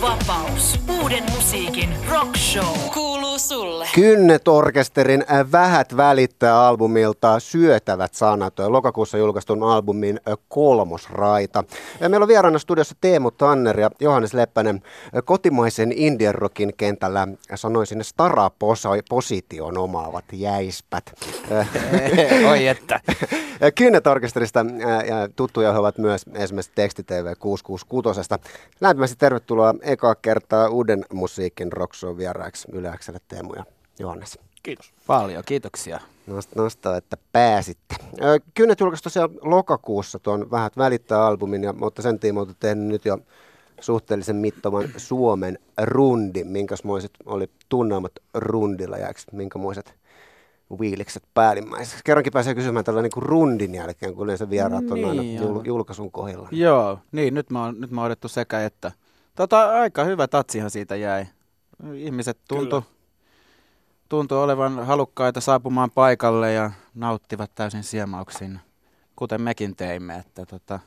vapaus. Uuden musiikin rock show. Kuuluu sulle. Kynnet Orkesterin äh, Vähät välittää albumilta Syötävät sanat, lokakuussa julkaistun albumin äh, kolmosraita. Ja meillä on vieraana studiossa Teemu Tanner ja Johannes Leppänen äh, kotimaisen indian rockin kentällä sanoisin stara-position omaavat jäispät. Oi että. Kynnet Orkesterista ja tuttuja he ovat myös esimerkiksi TV 666. Lämpimästi tervetuloa eka kertaa uuden musiikin rockshow vieraaksi Yleäkselle Teemu ja Johannes. Kiitos. Paljon, kiitoksia. Nosta, että pääsitte. Kynnet julkaisi tosiaan lokakuussa tuon Vähät välittää albumin, ja mutta sen tiimoilta tehnyt nyt jo suhteellisen mittavan Suomen rundi. Minkäsmoiset oli tunnelmat rundilla ja minkämoiset viilikset päällimmäiseksi. Kerrankin pääsee kysymään tällä niin kuin rundin jälkeen, kun yleensä vieraat on niin, aina jul- julkaisun kohdilla. Joo, niin nyt mä oon, nyt mä oon otettu sekä että. Tota, aika hyvä tatsihan siitä jäi. Ihmiset tuntu, tuntu olevan halukkaita saapumaan paikalle ja nauttivat täysin siemauksin, kuten mekin teimme. Että tota,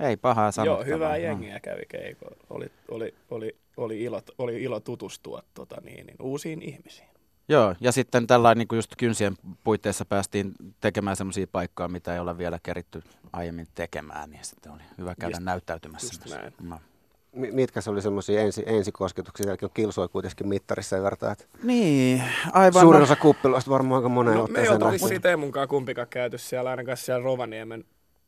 ei pahaa sanottavaa. Joo, hyvää jengiä kävi keiko. Oli, oli, oli, oli, ilo, oli ilo tutustua tota, niin, niin, uusiin ihmisiin. Joo, ja sitten tällainen niin just kynsien puitteissa päästiin tekemään sellaisia paikkoja, mitä ei ole vielä keritty aiemmin tekemään, niin sitten oli hyvä käydä just, näyttäytymässä. Just näin. No. Mitkä se oli semmoisia ensi, ensikosketuksia, sielläkin kilsoi kuitenkin mittarissa ja vertaa, että niin, aivan. Suurin osa kuppiloista varmaan aika moneen no, Me ei oltu vissiin Teemunkaan kumpikaan käyty siellä ainakaan siellä Rovaniemen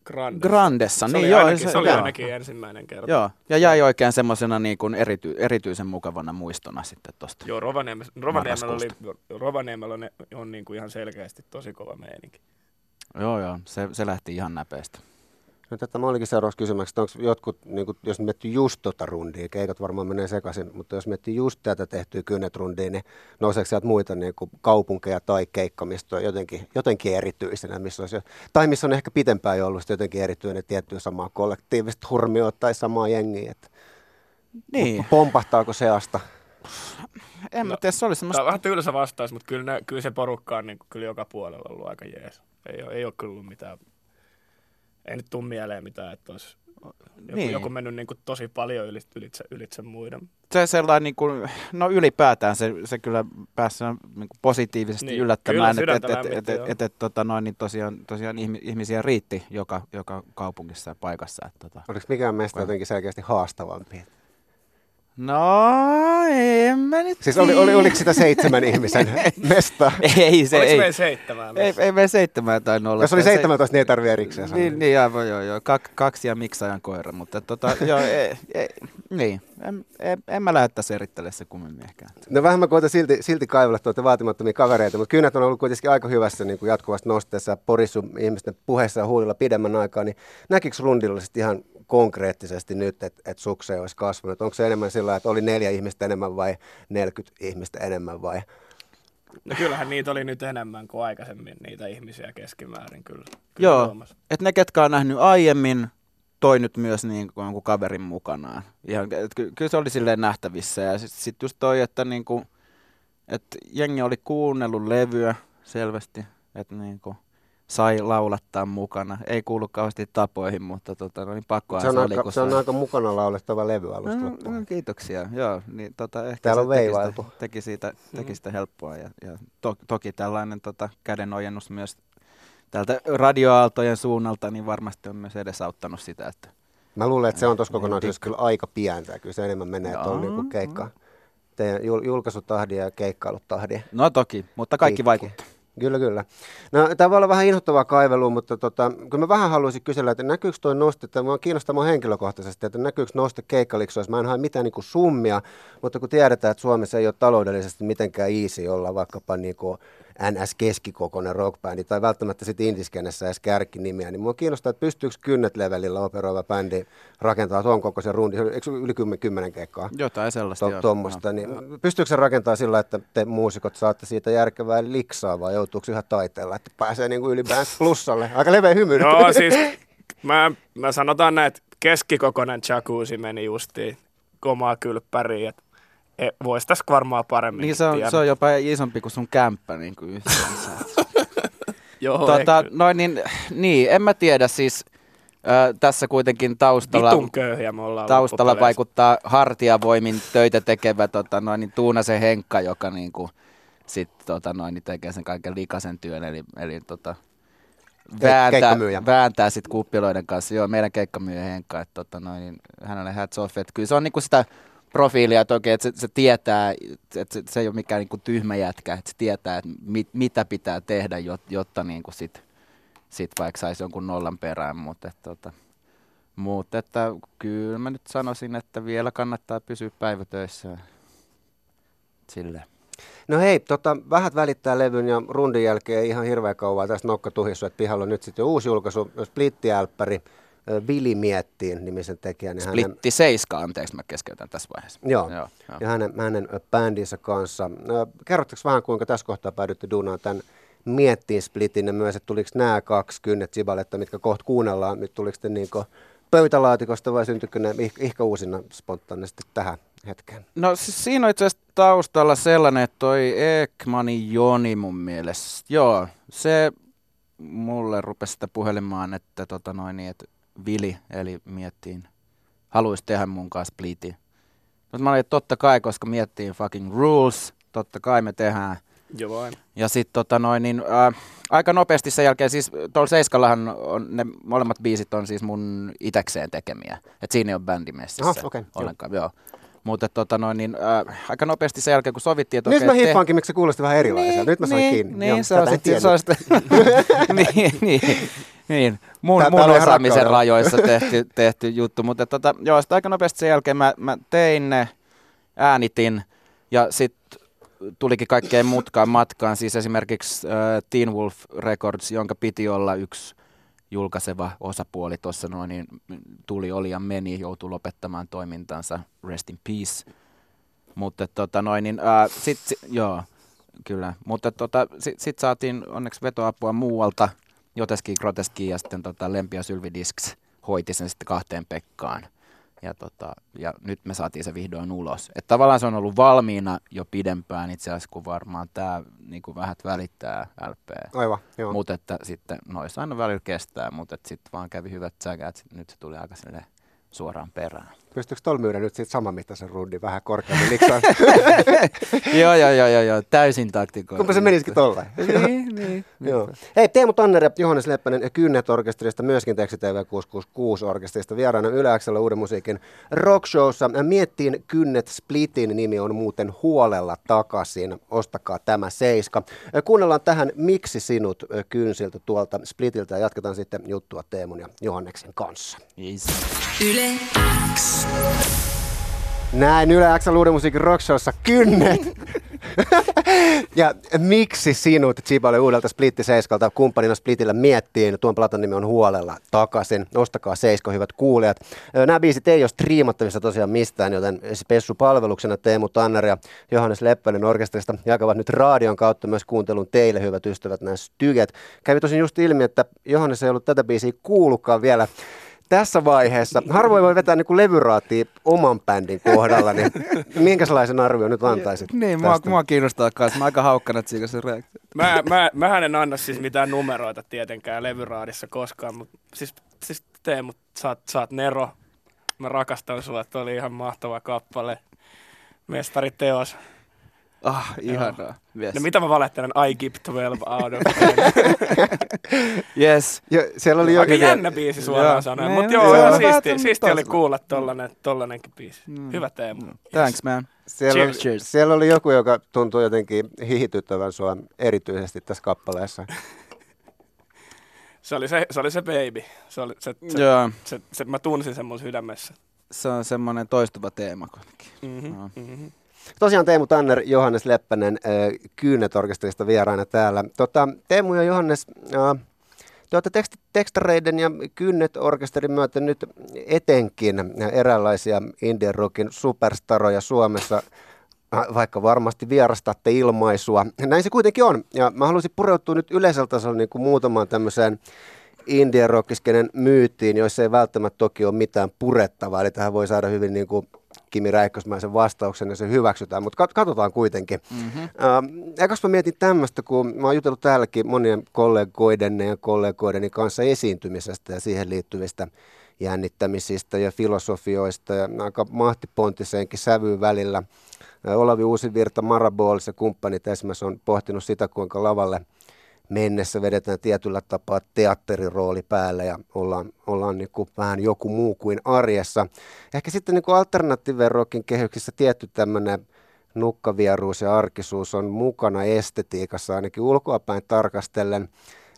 Grandessa. Grandessa, se niin oli joo. Ainakin, se oli joo. ainakin ensimmäinen kerta. Joo, ja jäi oikein semmoisena niin kuin erity, erityisen mukavana muistona sitten tosta. Joo, Rovaniemellä, Rovaniemellä, oli, Rovaniemellä on, on niin kuin ihan selkeästi tosi kova meininki. Joo, joo, se, se lähti ihan näpeästi. No tätä mä olikin seuraavaksi kysymäksi, että onko jotkut, niin kuin, jos miettii just tota rundia, keikat varmaan menee sekaisin, mutta jos miettii just tätä tehtyä kynnet rundia, niin nouseeko sieltä muita niin kuin kaupunkeja tai keikkamistoja jotenkin, jotenkin erityisenä, missä olisi, tai missä on ehkä pitempään jo ollut jotenkin erityinen tiettyä samaa kollektiivista hurmioa tai samaa jengiä, että niin. pompahtaako se asta? En no, mä tiedä, se oli semmoista... Tämä on vähän tylsä vastaus, mutta kyllä, ne, kyllä se porukka on niin, kyllä joka puolella ollut aika jees. Ei, ole, ei ole kyllä ollut mitään ei nyt tule mieleen mitään, että olisi joku, niin. joku mennyt niin kuin tosi paljon ylitse, ylitse, ylitse muiden. Se sellainen, niin kuin, no ylipäätään se, se kyllä pääsi niin kuin positiivisesti niin. yllättämään, että et, et, et, et, et, tota noin, niin tosiaan, tosiaan ihmisiä riitti joka, joka kaupungissa ja paikassa. Että, tota, Oliko mikään meistä jotenkin selkeästi haastavampi? No, en mä nyt Siis oli, oli, oliko sitä seitsemän ihmisen mesta? ei se, Oliko ei. meillä seitsemän? Ei, ei meillä seitsemän tai nolla. Jos oli 17, niin ei tarvitse erikseen sanoa. Niin, niin aivan joo, joo. Kak, kaksi ja miksajan koira, mutta tota, joo, ei, ei, niin. En, en, en mä lähde tässä erittelemään se kummemmin ehkä. No vähän mä koitan silti, silti kaivella tuota vaatimattomia kavereita, mutta kyynät on ollut kuitenkin aika hyvässä niin kuin jatkuvasti nosteessa porissu ihmisten puheessa ja huulilla pidemmän aikaa, niin näkikö rundilla ihan konkreettisesti nyt, että et sukse olisi kasvanut? Onko se enemmän sillä, että oli neljä ihmistä enemmän vai 40 ihmistä enemmän vai? No kyllähän niitä oli nyt enemmän kuin aikaisemmin, niitä ihmisiä keskimäärin kyllä. kyllä Joo, että ne ketkä on nähnyt aiemmin, toi nyt myös niin kuin jonkun kaverin mukanaan. Ihan, et ky- kyllä se oli silleen nähtävissä ja sitten sit just toi, että niin kuin, että jengi oli kuunnellut levyä selvästi, että niin kuin, sai laulattaa mukana. Ei kuulu kauheasti tapoihin, mutta tota, no niin pakko se on, aika, se on aika mukana laulettava levy alusta no, no, kiitoksia. Joo, niin, tota, ehkä Täällä on teki sitä, teki, siitä, teki sitä helppoa. Ja, ja to, toki tällainen tota, kädenojennus myös täältä radioaaltojen suunnalta niin varmasti on myös edesauttanut sitä. Että Mä luulen, että se on tuossa kokonaisuudessa kyllä aika pientä. Kyllä se enemmän menee tuolla niin keikkaan. Teidän julkaisutahdin ja keikkailutahdin. No toki, mutta kaikki vaikuttaa. Kyllä, kyllä. No, tämä voi olla vähän inhottavaa kaivelua, mutta tota, kun mä vähän haluaisin kysellä, että näkyykö tuo noste, että mua kiinnostaa mua henkilökohtaisesti, että näkyykö noste keikkaliksoissa, mä en hae mitään niin summia, mutta kun tiedetään, että Suomessa ei ole taloudellisesti mitenkään easy olla vaikkapa niin kuin NS-keskikokoinen rockbändi tai välttämättä sitten indiskenessä edes kärkinimiä, niin mua kiinnostaa, että pystyykö kynnet levelillä operoiva bändi rakentaa tuon kokoisen rundin, eikö yli kymmenen, kymmenen keikkaa? Jotain sellaista, to, Tuommoista, niin pystyykö se rakentaa sillä, että te muusikot saatte siitä järkevää liksaa vai joutuuko yhä taiteella, että pääsee niin kuin ylipäänsä plussalle? Aika leveä hymy. No siis, mä, mä sanotaan näin, että keskikokoinen jacuzzi meni justiin komaa kylppäriin, että E, voisi tässä varmaan paremmin. Niin se on, se on jopa isompi kuin sun kämppä niin kuin yhteensä. Joo, tota, noin, niin, niin, en mä tiedä siis. Ö, tässä kuitenkin taustalla, Vitun köyhiä me ollaan taustalla vaikuttaa hartiavoimin töitä tekevä tota, noin, niin Tuunasen Henkka, joka niin kuin, sit, tota, noin, niin tekee sen kaiken likaisen työn, eli, eli tota, vääntää, vääntää sit kuppiloiden kanssa. Joo, meidän keikkamyyjä Henkka, että tota, noin, niin hänelle hats off. Että kyllä se on niinku sitä profiilia, että oikein, että se, se tietää, että se, se ei ole mikään niinku tyhmä jätkä, että se tietää, että mit, mitä pitää tehdä, jot, jotta niinku sit, sit vaikka saisi jonkun nollan perään, mutta tota, mutta että kyllä mä nyt sanoisin, että vielä kannattaa pysyä päivätöissä. Sille. No hei, tota, vähät välittää levyn ja rundin jälkeen ihan hirveän kauan tästä nokka tuhissu, että pihalla on nyt sitten jo uusi julkaisu, Splitti-älppäri, Vili Miettiin nimisen tekijän. hänen- Splitti 7, anteeksi mä keskeytän tässä vaiheessa. Joo, Joo, joo. ja hänen, hänen bändinsä kanssa. Kerrotteko vähän, kuinka tässä kohtaa päädytte duunaan tämän Miettiin Splitin ja myös, että tuliko nämä kaksi kynnet sibaletta, mitkä kohta kuunnellaan, nyt tuliko ne niin pöytälaatikosta vai syntyykö ne ih- ihka uusina spontaanisti tähän hetkeen? No siis siinä on itse asiassa taustalla sellainen, että toi Ekmanin Joni mun mielestä, joo, se mulle rupesi sitä puhelimaan, että tota noin, niin, että Vili, eli miettiin, haluaisi tehdä mun kanssa splitin. Mutta mä olin, että totta kai, koska miettiin fucking rules, totta kai me tehdään. Joo vain. Ja sitten tota noin, niin, ää, aika nopeasti sen jälkeen, siis tuolla Seiskallahan on, ne molemmat biisit on siis mun itekseen tekemiä. Että siinä ei ole bändi messissä Aha, okei, joo. ollenkaan, joo. Mutta tota noin, niin, ää, aika nopeasti sen jälkeen, kun sovittiin, että Nyt okei, mä te- hiippaankin, miksi se kuulosti vähän erilaiselta. Nyt mä sain niin, kiinni. Niin, Joo, se on sitten, niin, niin, niin, mun, Tää- mun osaamisen rajoissa tehty, tehty juttu, mutta tota, joo, sitten aika nopeasti sen jälkeen mä, mä tein ne, äänitin ja sitten tulikin kaikkeen mutkaan matkaan, siis esimerkiksi äh, Teen Wolf Records, jonka piti olla yksi julkaiseva osapuoli tuossa noin, niin tuli, oli ja meni, joutui lopettamaan toimintansa, rest in peace. Mutta tota noin, niin ää, sit, si, joo, kyllä. Mutta tota, sit, sit saatiin onneksi vetoapua muualta, Joteski, Groteski ja sitten tota Lempia Sylvidisks hoiti sen sitten kahteen Pekkaan. Ja, tota, ja nyt me saatiin se vihdoin ulos. Et tavallaan se on ollut valmiina jo pidempään itse asiassa, kun varmaan tämä niin vähät välittää LP. Aivan, joo. Mutta että sitten noissa aina välillä kestää, mutta sitten vaan kävi hyvät säkät, nyt se tuli aika suoraan perään. Pystyykö tuolla myydä nyt siitä saman mittaisen rundin vähän korkeammin liksan? joo, joo, joo, joo, joo, täysin taktikoin. Kumpa se menisikin tolleen? niin, niin. Joo. Hei, Teemu Tanner ja Johannes Leppänen ja Kynnet Orkesterista, myöskin Teksti TV 666 Orkesterista vieraana Yle Xllä uuden musiikin rockshowssa. Miettiin Kynnet Splitin nimi on muuten huolella takaisin. Ostakaa tämä seiska. Kuunnellaan tähän Miksi sinut kynsiltä tuolta Splitiltä ja jatketaan sitten juttua Teemun ja Johanneksen kanssa. Yes. Yle X. Näin Yle Xn uuden musiikin rockshowssa Kynnet. ja miksi sinut Chiballe uudelta Splitti Seiskalta kumppanina Splitillä miettiin, tuon platan nimi on huolella takaisin. Ostakaa Seisko, hyvät kuulijat. Nämä biisit ei ole striimattavissa tosiaan mistään, joten Spessu-palveluksena Teemu Tanner ja Johannes Leppänen orkesterista jakavat nyt radion kautta myös kuuntelun teille, hyvät ystävät, nämä styget. Kävi tosin just ilmi, että Johannes ei ollut tätä biisiä kuullutkaan vielä tässä vaiheessa. Harvoin voi vetää niin levyraatia oman bändin kohdalla, niin minkälaisen arvion nyt antaisit Niin, mua, mua kiinnostaa kanssa. Mä aika haukkana siitä se reaktio. Mä, mä, mähän en anna siis mitään numeroita tietenkään levyraadissa koskaan, mutta siis, siis Teemu, sä oot, sä oot Nero. Mä rakastan sua, että oli ihan mahtava kappale. Mestariteos. Ah, ihanaa. Yes. No mitä mä valehtelen? I give 12 out of 10. yes. Jo, siellä oli Aika jokin... jännä biisi suoraan sanoen, mutta joo, joo, joo, joo, vähän siisti, siisti oli kuulla tollanen, tollanenkin biisi. Hyvä Teemu. Thanks, man. Siellä, oli, Cheers. Cheers. siellä oli joku, joka tuntui jotenkin hihityttävän sua erityisesti tässä kappaleessa. Se oli se, se, oli se baby. Se oli, se, se, Joo, se, se, mä tunsin sen mun sydämessä. se on semmoinen toistuva teema kuitenkin. Mm-hmm. Joo. Mm-hmm. Tosiaan Teemu Tanner, Johannes Leppänen äh, Kyynet-orkesterista vieraana täällä. Tota, Teemu ja Johannes, äh, te olette tekst- tekstareiden ja Kynnet-orkesterin myötä nyt etenkin eräänlaisia Indian rockin superstaroja Suomessa, äh, vaikka varmasti vierastatte ilmaisua. Näin se kuitenkin on. Ja mä haluaisin pureutua nyt yleisellä tasolla niin kuin muutamaan tämmöiseen Indian rockiskenen myyttiin, joissa ei välttämättä toki ole mitään purettavaa. Eli tähän voi saada hyvin niin kuin Kimi Räikkösmäisen vastauksen ja se hyväksytään, mutta katsotaan kuitenkin. Mm-hmm. Äh, ekas mä mietin tämmöistä, kun mä oon jutellut täälläkin monien kollegoidenne ja kollegoideni kanssa esiintymisestä ja siihen liittyvistä jännittämisistä ja filosofioista ja aika mahtipontiseenkin sävyyn välillä. Olavi Uusivirta, Marabols ja kumppanit esimerkiksi on pohtinut sitä, kuinka lavalle mennessä vedetään tietyllä tapaa teatterirooli päälle ja ollaan, ollaan niin kuin vähän joku muu kuin arjessa. Ehkä sitten niin alternatiiven kehyksissä tietty tämmöinen nukkavieruus ja arkisuus on mukana estetiikassa ainakin ulkoapäin tarkastellen.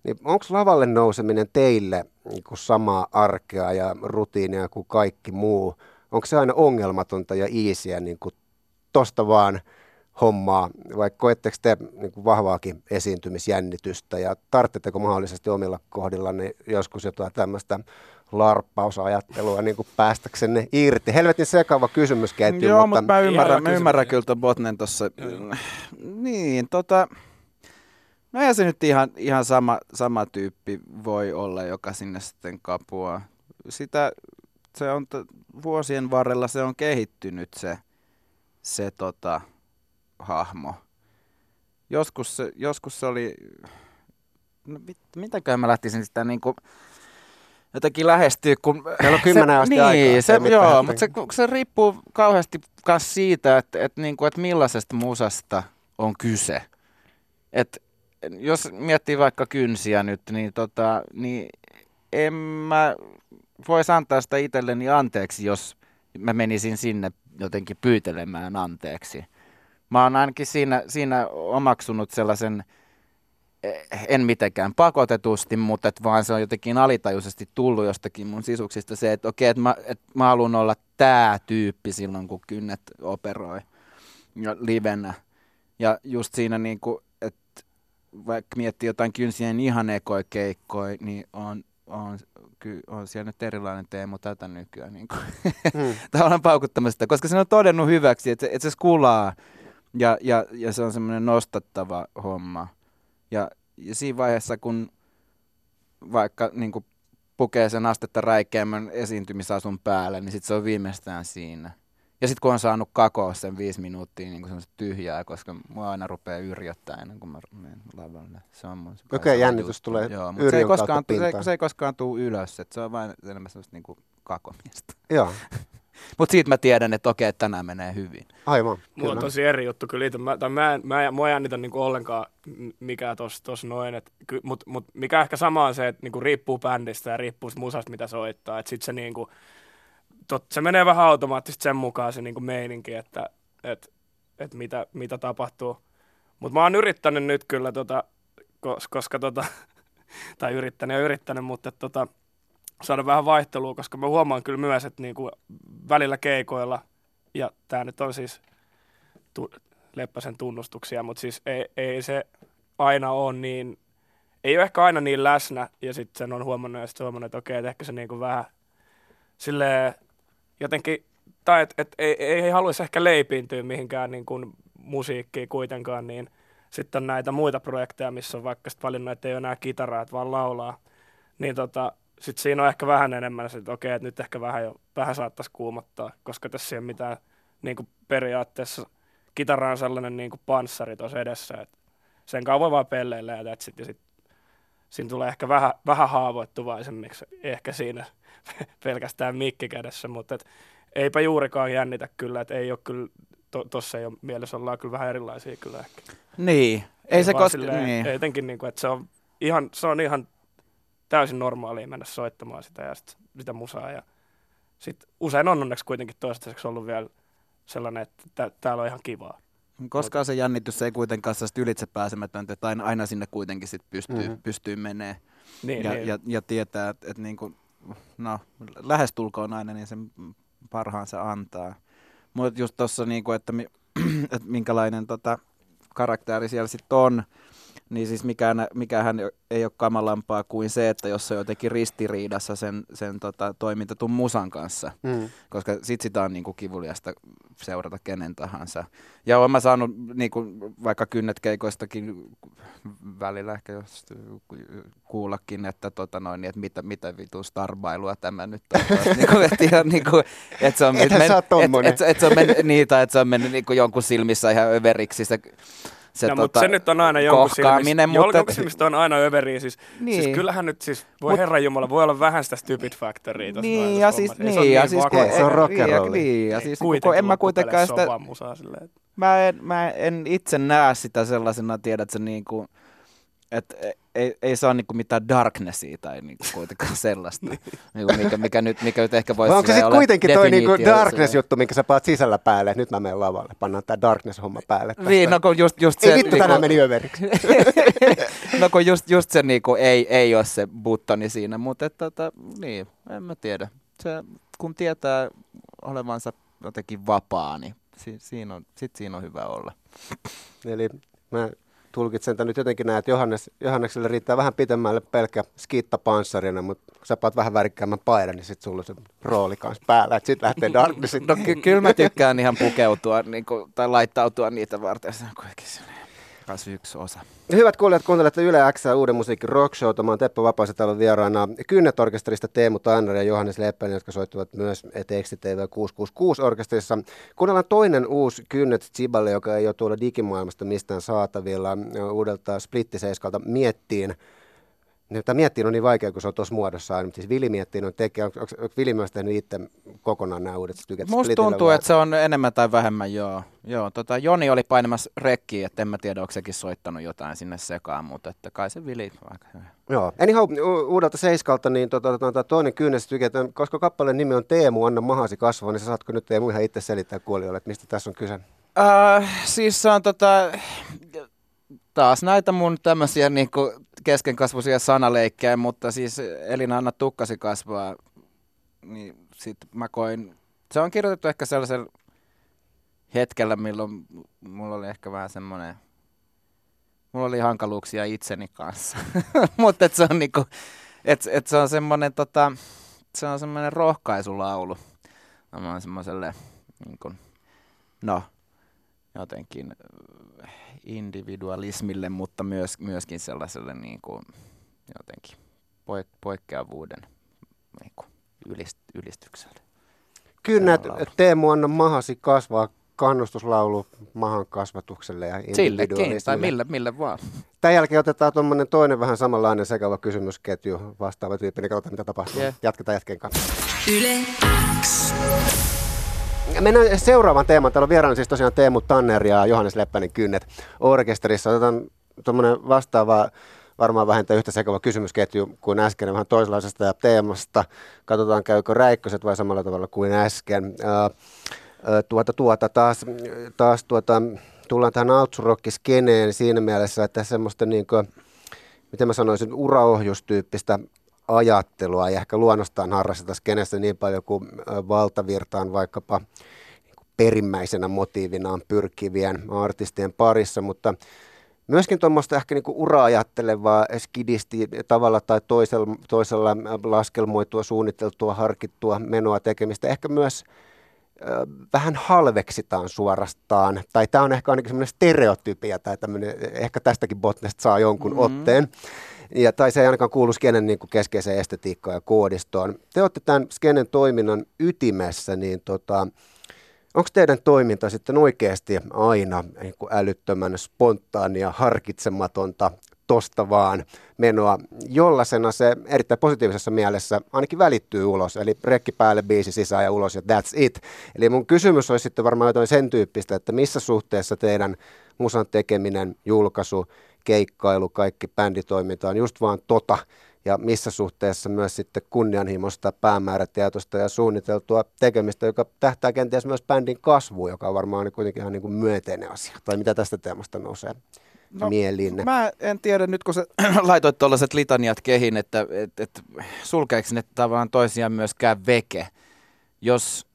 Niin onko lavalle nouseminen teille niin kuin samaa arkea ja rutiinia kuin kaikki muu? Onko se aina ongelmatonta ja iisiä niin kuin vaan hommaa, vai koetteko te niin kuin vahvaakin esiintymisjännitystä ja tarvitsetteko mahdollisesti omilla kohdillanne joskus jotain tämmöistä larppausajattelua niin kuin päästäksenne irti? Helvetin sekava kysymysketju. Joo, mutta, mutta mä ymmärrän, mä ymmärrän kyllä tuon Botnen tuossa. Niin, tota, no ei se nyt ihan, ihan sama, sama tyyppi voi olla, joka sinne sitten kapua. Sitä, se on t- vuosien varrella se on kehittynyt se, se tota, hahmo. Joskus se, joskus se oli, no mit, mitäköhän mä lähtisin sitä niin kuin, jotenkin lähestyä, kun... Meillä on kymmenen asti niin, aikaa. Se, joo, mutta se, se riippuu kauheasti myös siitä, että, että, niin kuin, että millaisesta musasta on kyse. Et, jos miettii vaikka kynsiä nyt, niin, tota, niin en mä voisi antaa sitä itselleni anteeksi, jos mä menisin sinne jotenkin pyytelemään anteeksi. Mä oon ainakin siinä, siinä omaksunut sellaisen, eh, en mitenkään pakotetusti, mutta et vaan se on jotenkin alitajuisesti tullut jostakin mun sisuksista se, että okei, että mä, et mä haluan olla tää tyyppi silloin, kun kynnet operoi ja livenä. Ja just siinä niin kuin, että vaikka miettii jotain kynsien ihan ekoja keikkoja, niin on, on, ky, on siellä nyt erilainen teemo tätä nykyään. Niin kuin. Hmm. Tavallaan paukuttamasta, koska se on todennut hyväksi, että, että se skulaa ja, ja, ja se on semmoinen nostattava homma. Ja, ja siinä vaiheessa, kun vaikka niin kuin pukee sen astetta räikeämmän esiintymisasun päälle, niin sitten se on viimeistään siinä. Ja sitten kun on saanut kakoa sen viisi minuuttia niin kuin tyhjää, koska mua aina rupeaa yrjöttää ennen kuin mä menen lavalle. Se on mun Okei, okay, jännitys juttu. tulee Joo, mutta se ei, koskaan, se, ei, se ei koskaan tule ylös, että se on vain enemmän semmoista niin kuin kakomista. Joo. Mutta siitä mä tiedän, että okei, että tänään menee hyvin. Aivan. Mulla on tosi eri juttu kyllä. Mä, tai mä, en, mä, mua ei jännitä niinku ollenkaan mikä tos, tos noin. Mutta mut mikä ehkä sama on se, että niinku riippuu bändistä ja riippuu musasta, mitä soittaa. Et sit se, niinku, tot, se menee vähän automaattisesti sen mukaan se niinku meininki, että et, et mitä, mitä tapahtuu. Mutta mä oon yrittänyt nyt kyllä, tota, koska, koska tota, tai yrittänyt ja yrittänyt, mutta tota, saada vähän vaihtelua, koska mä huomaan kyllä myös, että niinku välillä keikoilla, ja tämä nyt on siis tu- Leppäsen tunnustuksia, mutta siis ei, ei se aina ole niin, ei ole ehkä aina niin läsnä, ja sitten sen on huomannut, ja sitten huomannut, että okei, että ehkä se niinku vähän silleen jotenkin, tai että et, ei, ei haluaisi ehkä leipiintyä mihinkään niin kuin musiikkiin kuitenkaan, niin sitten on näitä muita projekteja, missä on vaikka sitten valinnut, että ei ole enää kitaraa, että vaan laulaa, niin tota, sitten siinä on ehkä vähän enemmän että okei, että nyt ehkä vähän, jo, vähän saattaisi kuumottaa, koska tässä ei ole mitään niin kuin periaatteessa, kitara on sellainen niin kuin panssari tuossa edessä, että sen kanssa voi vaan pelleillä ja that's ja sitten siinä tulee ehkä vähän, vähän haavoittuvaisemmiksi ehkä siinä pelkästään mikki kädessä, mutta et, eipä juurikaan jännitä kyllä, että ei ole kyllä, tuossa to, ei ole mielessä, ollaan kyllä vähän erilaisia kyllä ehkä. Niin, ei ja se koske, niin. Etenkin niin kuin, että se on ihan, se on ihan täysin normaalia mennä soittamaan sitä ja sit, sitä musaa. Ja sit usein on onneksi kuitenkin toistaiseksi ollut vielä sellainen, että tä, täällä on ihan kivaa. Koskaan se jännitys ei kuitenkaan sellaista ylitse pääsemätöntä, että aina, aina sinne kuitenkin sit pystyy, mm-hmm. pystyy menee niin, ja, niin. Ja, ja tietää, että, että niin kuin, no, lähestulkoon aina niin sen parhaansa antaa. Mutta just tuossa, niin kuin, että, mi, että minkälainen tota, karakteri siellä sitten on, niin siis mikään, mikähän ei ole kamalampaa kuin se, että jos se on jotenkin ristiriidassa sen, sen tota, toimintatun musan kanssa, mm. koska sit sitä on niinku kivuliasta seurata kenen tahansa. Ja olen mä saanut niinku, vaikka kynnet-keikoistakin välillä ehkä jos kuullakin, että, tota noin, että mitä, mitä vitu starbailua tämä nyt on. niinku, että, ihan, niinku, että se on, et, men, et, et, et, se on mennyt, niitä, että se on mennyt niinku jonkun silmissä ihan överiksi se se, no, tota, mutta se nyt on aina jonkun silmistä. Mutta... Jonkun silmistä on aina överiä. Siis, siis niin. siis kyllähän nyt siis, voi Mut, herra Jumala, voi olla vähän sitä stupid factoria Niin, ja siis, niin, se on, ja niin siis, kun, se on rock'n'rolli. Niin, ja siis kun en mä kuitenkaan sitä, mä en, mä en itse näe sitä sellaisena, tiedät sä niin kuin, että ei, ei saa niinku mitään darknessia tai niinku kuitenkaan sellaista, niinku mikä, mikä, nyt, mikä nyt ehkä voisi Onko se sitten kuitenkin toi niinku darkness-juttu, minkä sä paat sisällä päälle, että nyt mä menen lavalle, pannaan tää darkness-homma päälle. Tästä. Niin, no kun just, just se... Ei vittu, niinku, tänään meni överiksi. no kun just, just se niinku, ei, ei ole se buttoni siinä, mutta että, tota, niin, en mä tiedä. Se, kun tietää olevansa jotenkin vapaa, niin si, siinä on, sit siinä on hyvä olla. Eli mä tulkitsen tämän nyt jotenkin näin, että Johannes, Johannekselle riittää vähän pitemmälle pelkkä skiittapanssarina, mutta kun sä paat vähän värikkäämmän paidan, niin sitten sulla on se rooli kanssa päällä, että sitten lähtee Darknessit. No ky- kyllä mä tykkään ihan pukeutua niin kuin, tai laittautua niitä varten, se on kuitenkin kanssa yksi osa. Hyvät kuulijat, kuuntelette Yle X uuden musiikin rockshowta. Mä oon Teppo Vapaisen täällä vieraana Kynnet-orkesterista Teemu Tanner ja Johannes Leppänen, jotka soittivat myös Teksti TV 666-orkesterissa. Kuunnellaan toinen uusi Kynnet Ziballe, joka ei ole tuolla digimaailmasta mistään saatavilla. Uudelta Splittiseiskalta miettiin niin, tämä miettii on niin vaikea, kun se on tuossa muodossa aina. Siis Vili miettii on tekee. Onko, onko, onko Vili myös tehnyt itse kokonaan nämä uudet styket? Musta tuntuu, vai? että se on enemmän tai vähemmän, joo. joo tota, Joni oli painamassa rekkiä, että en mä tiedä, onko sekin soittanut jotain sinne sekaan, mutta että kai se Vili aika hyvä. Joo. Anyhow, uudelta seiskalta, niin tota, tota, tota toinen kynnestyke, koska kappaleen nimi on Teemu, anna mahasi kasvaa, niin sä saatko nyt Teemu ihan itse selittää kuulijoille, että mistä tässä on kyse? Uh, siis se on tota, taas näitä mun tämmöisiä niinku keskenkasvuisia sanaleikkejä, mutta siis Elina Anna tukkasi kasvaa, niin sit mä koin, se on kirjoitettu ehkä sellaisella hetkellä, milloin mulla oli ehkä vähän semmoinen, mulla oli hankaluuksia itseni kanssa, mutta se on niinku, et, et se on semmoinen tota, se on semmoinen rohkaisulaulu. Mä oon semmoiselle, niin kuin, no, jotenkin individualismille, mutta myös, myöskin sellaiselle niin kuin, jotenkin poik- poikkeavuuden niin kuin ylist- ylistykselle. Kynnet, Teemu, anna mahasi kasvaa kannustuslaulu mahan kasvatukselle ja Sillekin, tai mille, mille vaan. Tämän jälkeen otetaan tuommoinen toinen vähän samanlainen sekava kysymysketju, vastaava tyyppi, niin katsotaan mitä tapahtuu. Yeah. Jatketaan jätkeen kanssa. Yle X. Mennään seuraavaan teemaan. Täällä on vieraana siis tosiaan Teemu Tanner ja Johannes Leppänen Kynnet orkesterissa. Otetaan tuommoinen vastaava varmaan vähintään yhtä sekava kysymysketju kuin äsken, vähän toisenlaisesta teemasta. Katsotaan, käykö räikköset vai samalla tavalla kuin äsken. tuota, tuota, taas, taas tuota, tullaan tähän outsrock-skeneen siinä mielessä, että semmoista niin kuin, miten mä sanoisin, uraohjustyyppistä ajattelua ja ehkä luonnostaan harrasteta skenessä niin paljon kuin valtavirtaan vaikkapa perimmäisenä motiivinaan pyrkivien artistien parissa, mutta myöskin tuommoista ehkä niin ura-ajattelevaa skidisti tavalla tai toisella, toisella laskelmoitua, suunniteltua, harkittua menoa tekemistä, ehkä myös vähän halveksitaan suorastaan, tai tämä on ehkä ainakin semmoinen stereotypia, tai ehkä tästäkin Botnest saa jonkun mm-hmm. otteen. Ja, tai se ei ainakaan kuulu skenen niin kuin keskeiseen estetiikkaan ja koodistoon. Te olette tämän skenen toiminnan ytimessä, niin tota, onko teidän toiminta sitten oikeasti aina niin kuin älyttömän spontaania, harkitsematonta, tosta vaan menoa, jollaisena se erittäin positiivisessa mielessä ainakin välittyy ulos, eli rekki päälle, biisi sisään ja ulos ja that's it. Eli mun kysymys olisi sitten varmaan jotain sen tyyppistä, että missä suhteessa teidän musan tekeminen, julkaisu, keikkailu, kaikki bänditoiminta on just vaan tota, ja missä suhteessa myös sitten kunnianhimosta, päämäärätietoista ja suunniteltua tekemistä, joka tähtää kenties myös bändin kasvuun, joka on varmaan kuitenkin ihan niin kuin myönteinen asia. Tai mitä tästä teemasta nousee no, mieliin? Mä en tiedä nyt, kun sä laitoit tuollaiset litaniat kehin, että et, et, sulkeeko ne tavallaan toisiaan myöskään veke. Jos,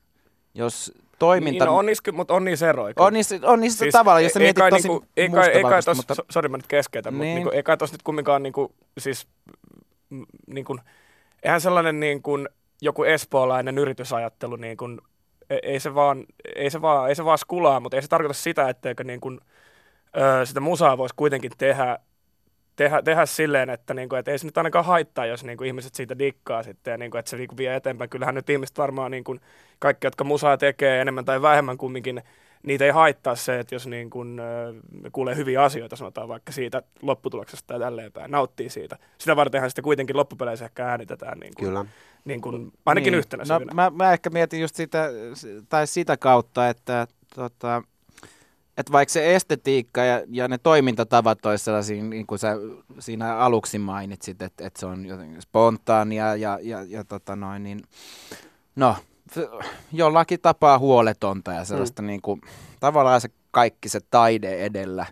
jos toiminta... Niin, no on niissä, mutta on niissä eroja. On niissä, on niissä siis, tavalla, jos sä mietit tosi niinku, ei kai, ei kai tos, mutta... sori mä nyt keskeytän, niin. mutta niinku, ei kai tossa nyt kumminkaan niinku, siis niinku, eihän sellainen niin kuin, joku espoolainen yritysajattelu niin kuin, e, ei se vaan, ei se vaan, ei se vaan skulaa, mutta ei se tarkoita sitä, etteikö niin kuin, ö, sitä musaa voisi kuitenkin tehdä tehdä, tehdä silleen, että, niin kuin, että ei se nyt ainakaan haittaa, jos niin kuin, ihmiset siitä dikkaa sitten ja niin kuin, että se niin kuin, vie eteenpäin. Kyllähän nyt ihmiset varmaan, niin kuin, kaikki, jotka musaa tekee enemmän tai vähemmän kumminkin, niitä ei haittaa se, että jos niin kuin, äh, kuulee hyviä asioita, sanotaan vaikka siitä lopputuloksesta ja tälleen päin, nauttii siitä. Sitä vartenhan sitten kuitenkin loppupeleissä ehkä äänitetään niin kuin, Kyllä. Niin kuin, ainakin niin. yhtenä no, mä, mä, ehkä mietin just sitä, tai sitä kautta, että tota, että vaikka se estetiikka ja, ja ne toimintatavat olisi sellaisia, niin kuin sä siinä aluksi mainitsit, että, että se on jotenkin spontaania ja, ja, ja tota noin, niin no, jollakin tapaa huoletonta ja sellaista mm. niin kuin, tavallaan se kaikki se taide edellä,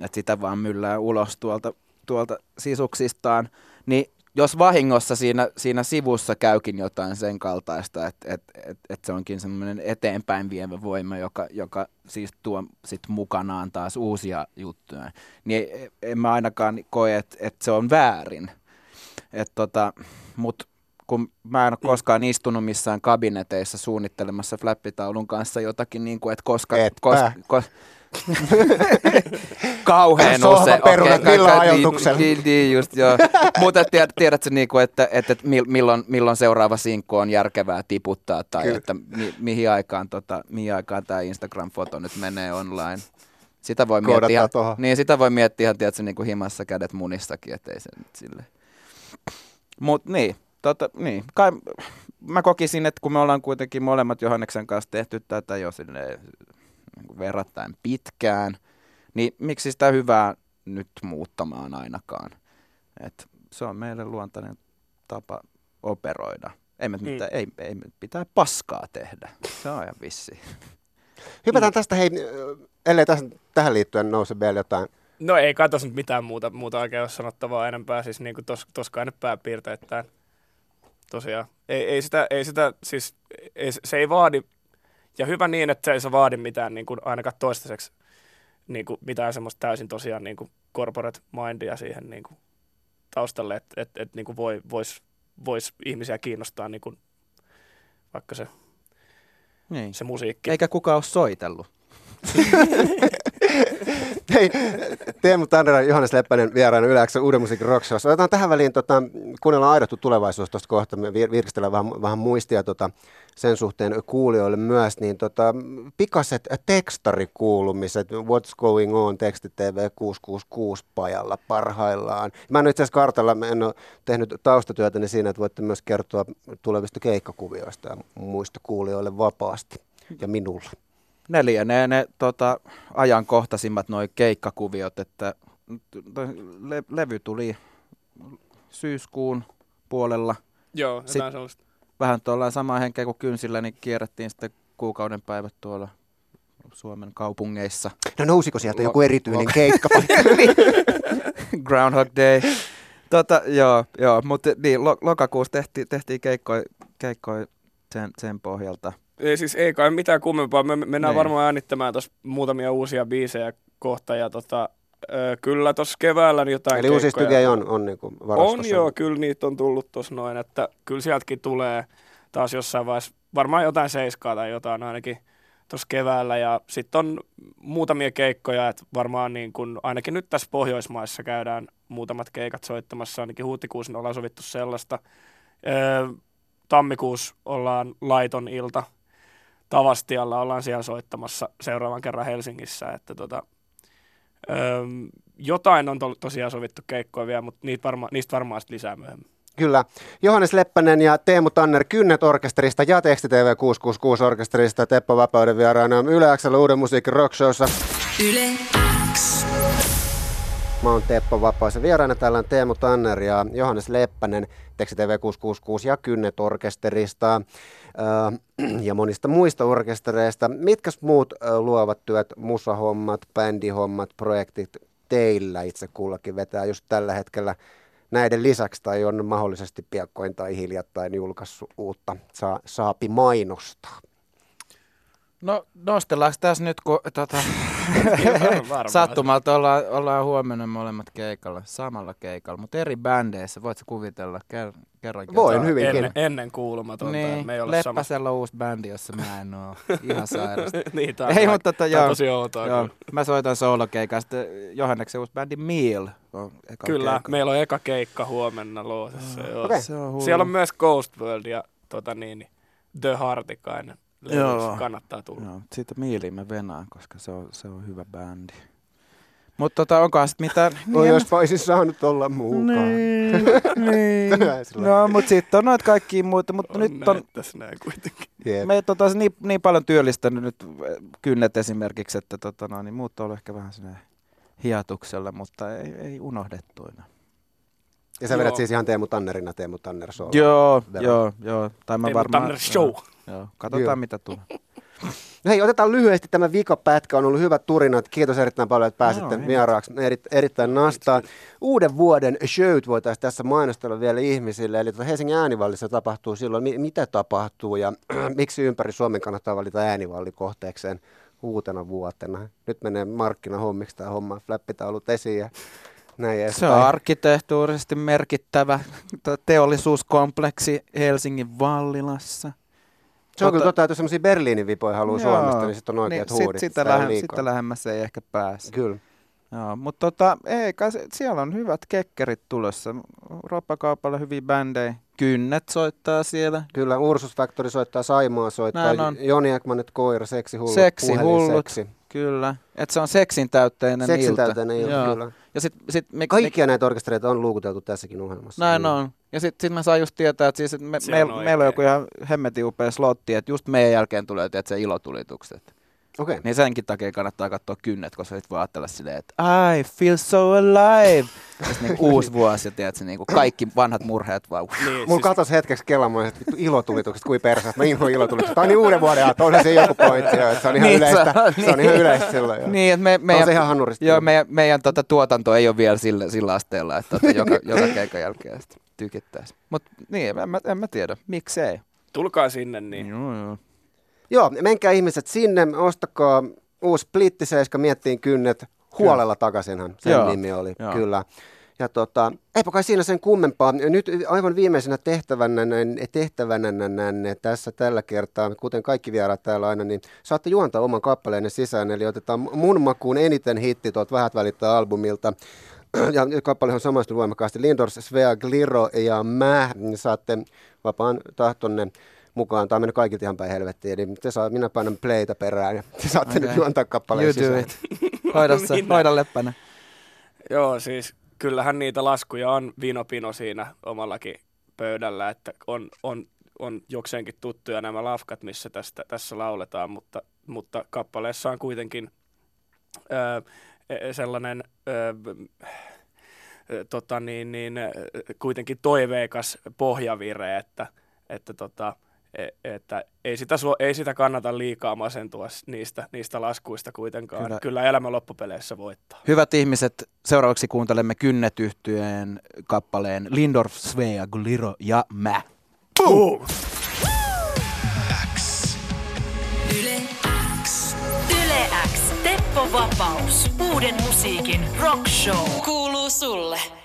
että sitä vaan myllää ulos tuolta, tuolta sisuksistaan, niin jos vahingossa siinä, siinä sivussa käykin jotain sen kaltaista, että et, et, et se onkin semmoinen eteenpäin vievä voima, joka, joka siis tuo sit mukanaan taas uusia juttuja, niin en mä ainakaan koe, että et se on väärin. Et tota, Mutta kun mä en ole koskaan istunut missään kabineteissa suunnittelemassa flappitaulun kanssa jotakin, niin kuin, että koska, koska, koska Kauhean usein. Perunat, okay, millä ajatuksella? Niin, niin, niin, just joo. Mutta tiedät, tiedätkö, niin kuin, että, että, milloin, milloin seuraava sinkku on järkevää tiputtaa tai Kyllä. että mi, mihin aikaan, tota, mihin aikaan tämä Instagram-foto nyt menee online. Sitä voi miettiä, niin, sitä voi miettiä ihan tiedätkö, niin kuin himassa kädet munissakin, ettei se nyt sille. Mutta niin, tota, niin, kai mä kokisin, että kun me ollaan kuitenkin molemmat Johanneksen kanssa tehty tätä jo silleen verrattain pitkään, niin miksi sitä hyvää nyt muuttamaan ainakaan? Et se on meille luontainen tapa operoida. Ei me, mm. mitään, ei, ei me pitää paskaa tehdä. Se on ihan vissi. Hypätään tästä, hei, ellei tästä, tähän liittyen nouse vielä jotain. No ei kai nyt mitään muuta, muuta oikein ole sanottavaa enempää, siis niin kuin tos, toskaan ne pääpiirteittäin. Tosiaan, ei, ei, sitä, ei sitä, siis ei, se ei vaadi ja hyvä niin, että se ei se vaadi mitään niin kuin ainakaan toistaiseksi niin kuin mitään semmoista täysin tosiaan niin kuin corporate mindia siihen niin kuin taustalle, että et, et, niin kuin voi, vois, vois ihmisiä kiinnostaa niin kuin vaikka se, niin. se musiikki. Eikä kukaan ole soitellut. Hei, Teemu Tanner ja Johannes Leppänen vieraana Yleäksä Uuden musiikin rockshowssa. Otetaan tähän väliin, tota, kuunnellaan aidottu tulevaisuus tuosta kohta, me virkistellään vähän, vähän muistia tota, sen suhteen kuulijoille myös, niin tota, pikaset tekstarikuulumiset, What's Going On, Teksti TV 666 pajalla parhaillaan. Mä en itse asiassa kartalla, mä en ole tehnyt taustatyötä niin siinä, että voitte myös kertoa tulevista keikkakuvioista ja muista kuulijoille vapaasti ja minulla ne, ne tota, ajankohtaisimmat noin keikkakuviot, että le, levy tuli syyskuun puolella. Joo, Sitten sellaista. Vähän tuolla samaa henkeä kuin kynsillä, niin kierrettiin sitten kuukauden päivät tuolla Suomen kaupungeissa. No nousiko sieltä joku erityinen keikka? Groundhog Day. Tota, joo, joo, mutta niin, lo, lokakuussa tehtiin, tehtiin keikkoja keikkoi sen, sen pohjalta. Ei, siis ei kai mitään kummempaa. Me mennään niin. varmaan äänittämään tuossa muutamia uusia biisejä kohta. Ja tota, ö, kyllä tuossa keväällä jotain Eli uusia stygejä on, on niin On joo, kyllä niitä on tullut tuossa noin. Että kyllä sieltäkin tulee taas jossain vaiheessa varmaan jotain seiskaa tai jotain ainakin tuossa keväällä. Ja sitten on muutamia keikkoja, että varmaan niin kun, ainakin nyt tässä Pohjoismaissa käydään muutamat keikat soittamassa. Ainakin huhtikuussa ollaan sovittu sellaista. Öö, tammikuussa ollaan laiton ilta Tavastialla ollaan siellä soittamassa seuraavan kerran Helsingissä, että tota, öö, jotain on to, tosiaan sovittu keikkoja vielä, mutta niitä varma, niistä varmaan sitten lisää myöhemmin. Kyllä. Johannes Leppänen ja Teemu Tanner Kynnet-orkesterista ja Teksti TV 666-orkesterista Teppo Vapauden vieraana Yle Xllä Uuden musiikin rockshowssa. Yle X. Mä oon Teppo Vapaisen vieraana. Täällä on Teemu Tanner ja Johannes Leppänen Teksti TV 666 ja Kynnet-orkesterista ja monista muista orkestereista. Mitkä muut luovat työt, musahommat, bändihommat, projektit teillä itse kullakin vetää just tällä hetkellä näiden lisäksi tai on mahdollisesti piakkoin tai hiljattain julkaissut uutta saa, saapi mainostaa? No nostellaanko tässä nyt, kun tota. sattumalta ollaan, ollaan huomenna molemmat keikalla, samalla keikalla, mutta eri bändeissä. Voitko kuvitella? Ker- kerrankin. Voin hyvinkin. Ennen, ennen kuulumatonta. Niin, me ei samassa. Leppäsellä on uusi bändi, jossa mä en oo. Ihan sairasta. niin, tää on, Ei, aika- mutta tota, on joo, tosi outoa. joo, mä soitan soolokeikaa, sitten Johanneksen uusi bändi Meal on eka Kyllä, keikka. meillä on eka keikka huomenna Loosessa. joo. Se on hullu. Siellä on myös Ghost World ja tota niin, niin, The Hartikainen. Joo. Kannattaa tulla. Joo, siitä Mealiin mä venaan, koska se on, se on hyvä bändi. Mutta tota, onkohan sit mitään... No, en jos voisin saanut olla mukaan. Niin, niin. No, mutta sitten on noita kaikkia muita, mutta On nyt on tässä näin kuitenkin. Jep. me tota, niin, niin paljon työllistänyt nyt äh, kynnet esimerkiksi, että tota, no, niin muut on ollut ehkä vähän sinne hiatuksella, mutta ei, ei unohdettuina. Ja sä vedät Joo. siis ihan Teemu Tannerina Teemu Tanner Show. Joo, joo, joo. Tai mä Teemu varmaan... Tanner Show. Joo, joo. Katsotaan Joo. mitä tulee. No Hei, otetaan lyhyesti tämä vikapätkä. On ollut hyvä turina. Kiitos erittäin paljon, että pääsitte No, vieraaksi. Eri, erittäin nastaan. Uuden vuoden showt voitaisiin tässä mainostella vielä ihmisille. Eli tuota Helsingin äänivallissa tapahtuu silloin. Mi- mitä tapahtuu ja miksi ympäri Suomen kannattaa valita äänivalli kohteekseen uutena vuotena. Nyt menee markkinahommiksi tämä homma. Flappitaulut esiin ja näin Se edespäin. on arkkitehtuurisesti merkittävä to- teollisuuskompleksi Helsingin Vallilassa. Se on kyllä Tota- totta, että jos Berliinin vipoja haluaa Joo. Suomesta, niin sitten on oikeat Niin, sit- huudit. Sitä, Sitä ei ole lähe, liikaa. sitä lähemmäs ei ehkä pääse. Kyllä. Joo, mutta tota, ei, kai se- siellä on hyvät kekkerit tulossa. Roppakaupalla hyviä bändejä. Kynnet soittaa siellä. Kyllä, Ursus Factory soittaa, Saimaa soittaa. Joni Ekmanet Koira, Seksi Hullut, Seksi hullut. Seksi. Kyllä. Et se on seksin täytteinen Seksin ilta. täyteinen ilta, Joo. kyllä. Ja sit, sit me, Kaikkia näitä orkestereita on luukuteltu tässäkin ohjelmassa. Näin Niin. on. Ja sitten sit mä saan just tietää, että siis, et me, on meillä on joku ihan hemmetin upea slotti, että just meidän jälkeen tulee tiedät, se ilotulitukset. Okei. Niin senkin takia kannattaa katsoa kynnet, koska sit voi ajatella silleen, että I feel so alive. Ja niinku uusi vuosi ja tiedät, niinku kaikki vanhat murheet vaan. Niin, Mulla siis, katos hetkeksi kelaamaan, että vittu ilotulitukset, kuin persästä. Mä inhoan ilotulitukset. Tää on niin uuden vuoden aatto, onhan se joku pointti jo, että se on ihan Niin, yleistä. se on, Se on ihan yleistä silloin jo. Niin, että me, On meidän, se ihan hanurista. joo, meidän, meidän tota, tuotanto ei ole vielä sillä, sillä asteella, että tota, joka, joka keikan jälkeen sit tykittäisi. Mutta niin, en mä, en mä tiedä. Miksei? tulkaa sinne, niin Joo, joo. Joo, menkää ihmiset sinne, ostakaa uusi Splitti 7, miettiin kynnet, huolella takaisinhan sen Joo, nimi oli, joo. kyllä. Ja tota, eipä kai siinä sen kummempaa. Nyt aivan viimeisenä tehtävänä, tehtävänä tässä tällä kertaa, kuten kaikki vieraat täällä aina, niin saatte juontaa oman kappaleenne sisään. Eli otetaan mun makuun eniten hitti tuolta Vähät välittää albumilta. Ja kappale on samaistunut voimakkaasti. Lindors, Svea, Gliro ja mä. Saatte vapaan tahtonne mukaan. Tämä on mennyt kaikilta ihan päin helvettiin. Eli te saa, minä painan playtä perään ja te saatte Okei. nyt juontaa kappaleen You sisään. Hoida Minä. hoida leppänä. joo, siis kyllähän niitä laskuja on vinopino siinä omallakin pöydällä, että on, on, on jokseenkin tuttuja nämä lafkat, missä tästä, tässä lauletaan, mutta, mutta kappaleessa on kuitenkin öö, sellainen öö, tota niin, niin, kuitenkin toiveikas pohjavire, että, että, tota, että ei, sitä, ei sitä kannata liikaa masentua niistä, niistä laskuista kuitenkaan. Kyllä. Kyllä, elämä loppupeleissä voittaa. Hyvät ihmiset, seuraavaksi kuuntelemme kynnetyhtyeen kappaleen Lindorf, Svea, Gliro ja mä. Boom! X. Teppo Vapaus. Uuden musiikin rock show. Kuuluu sulle.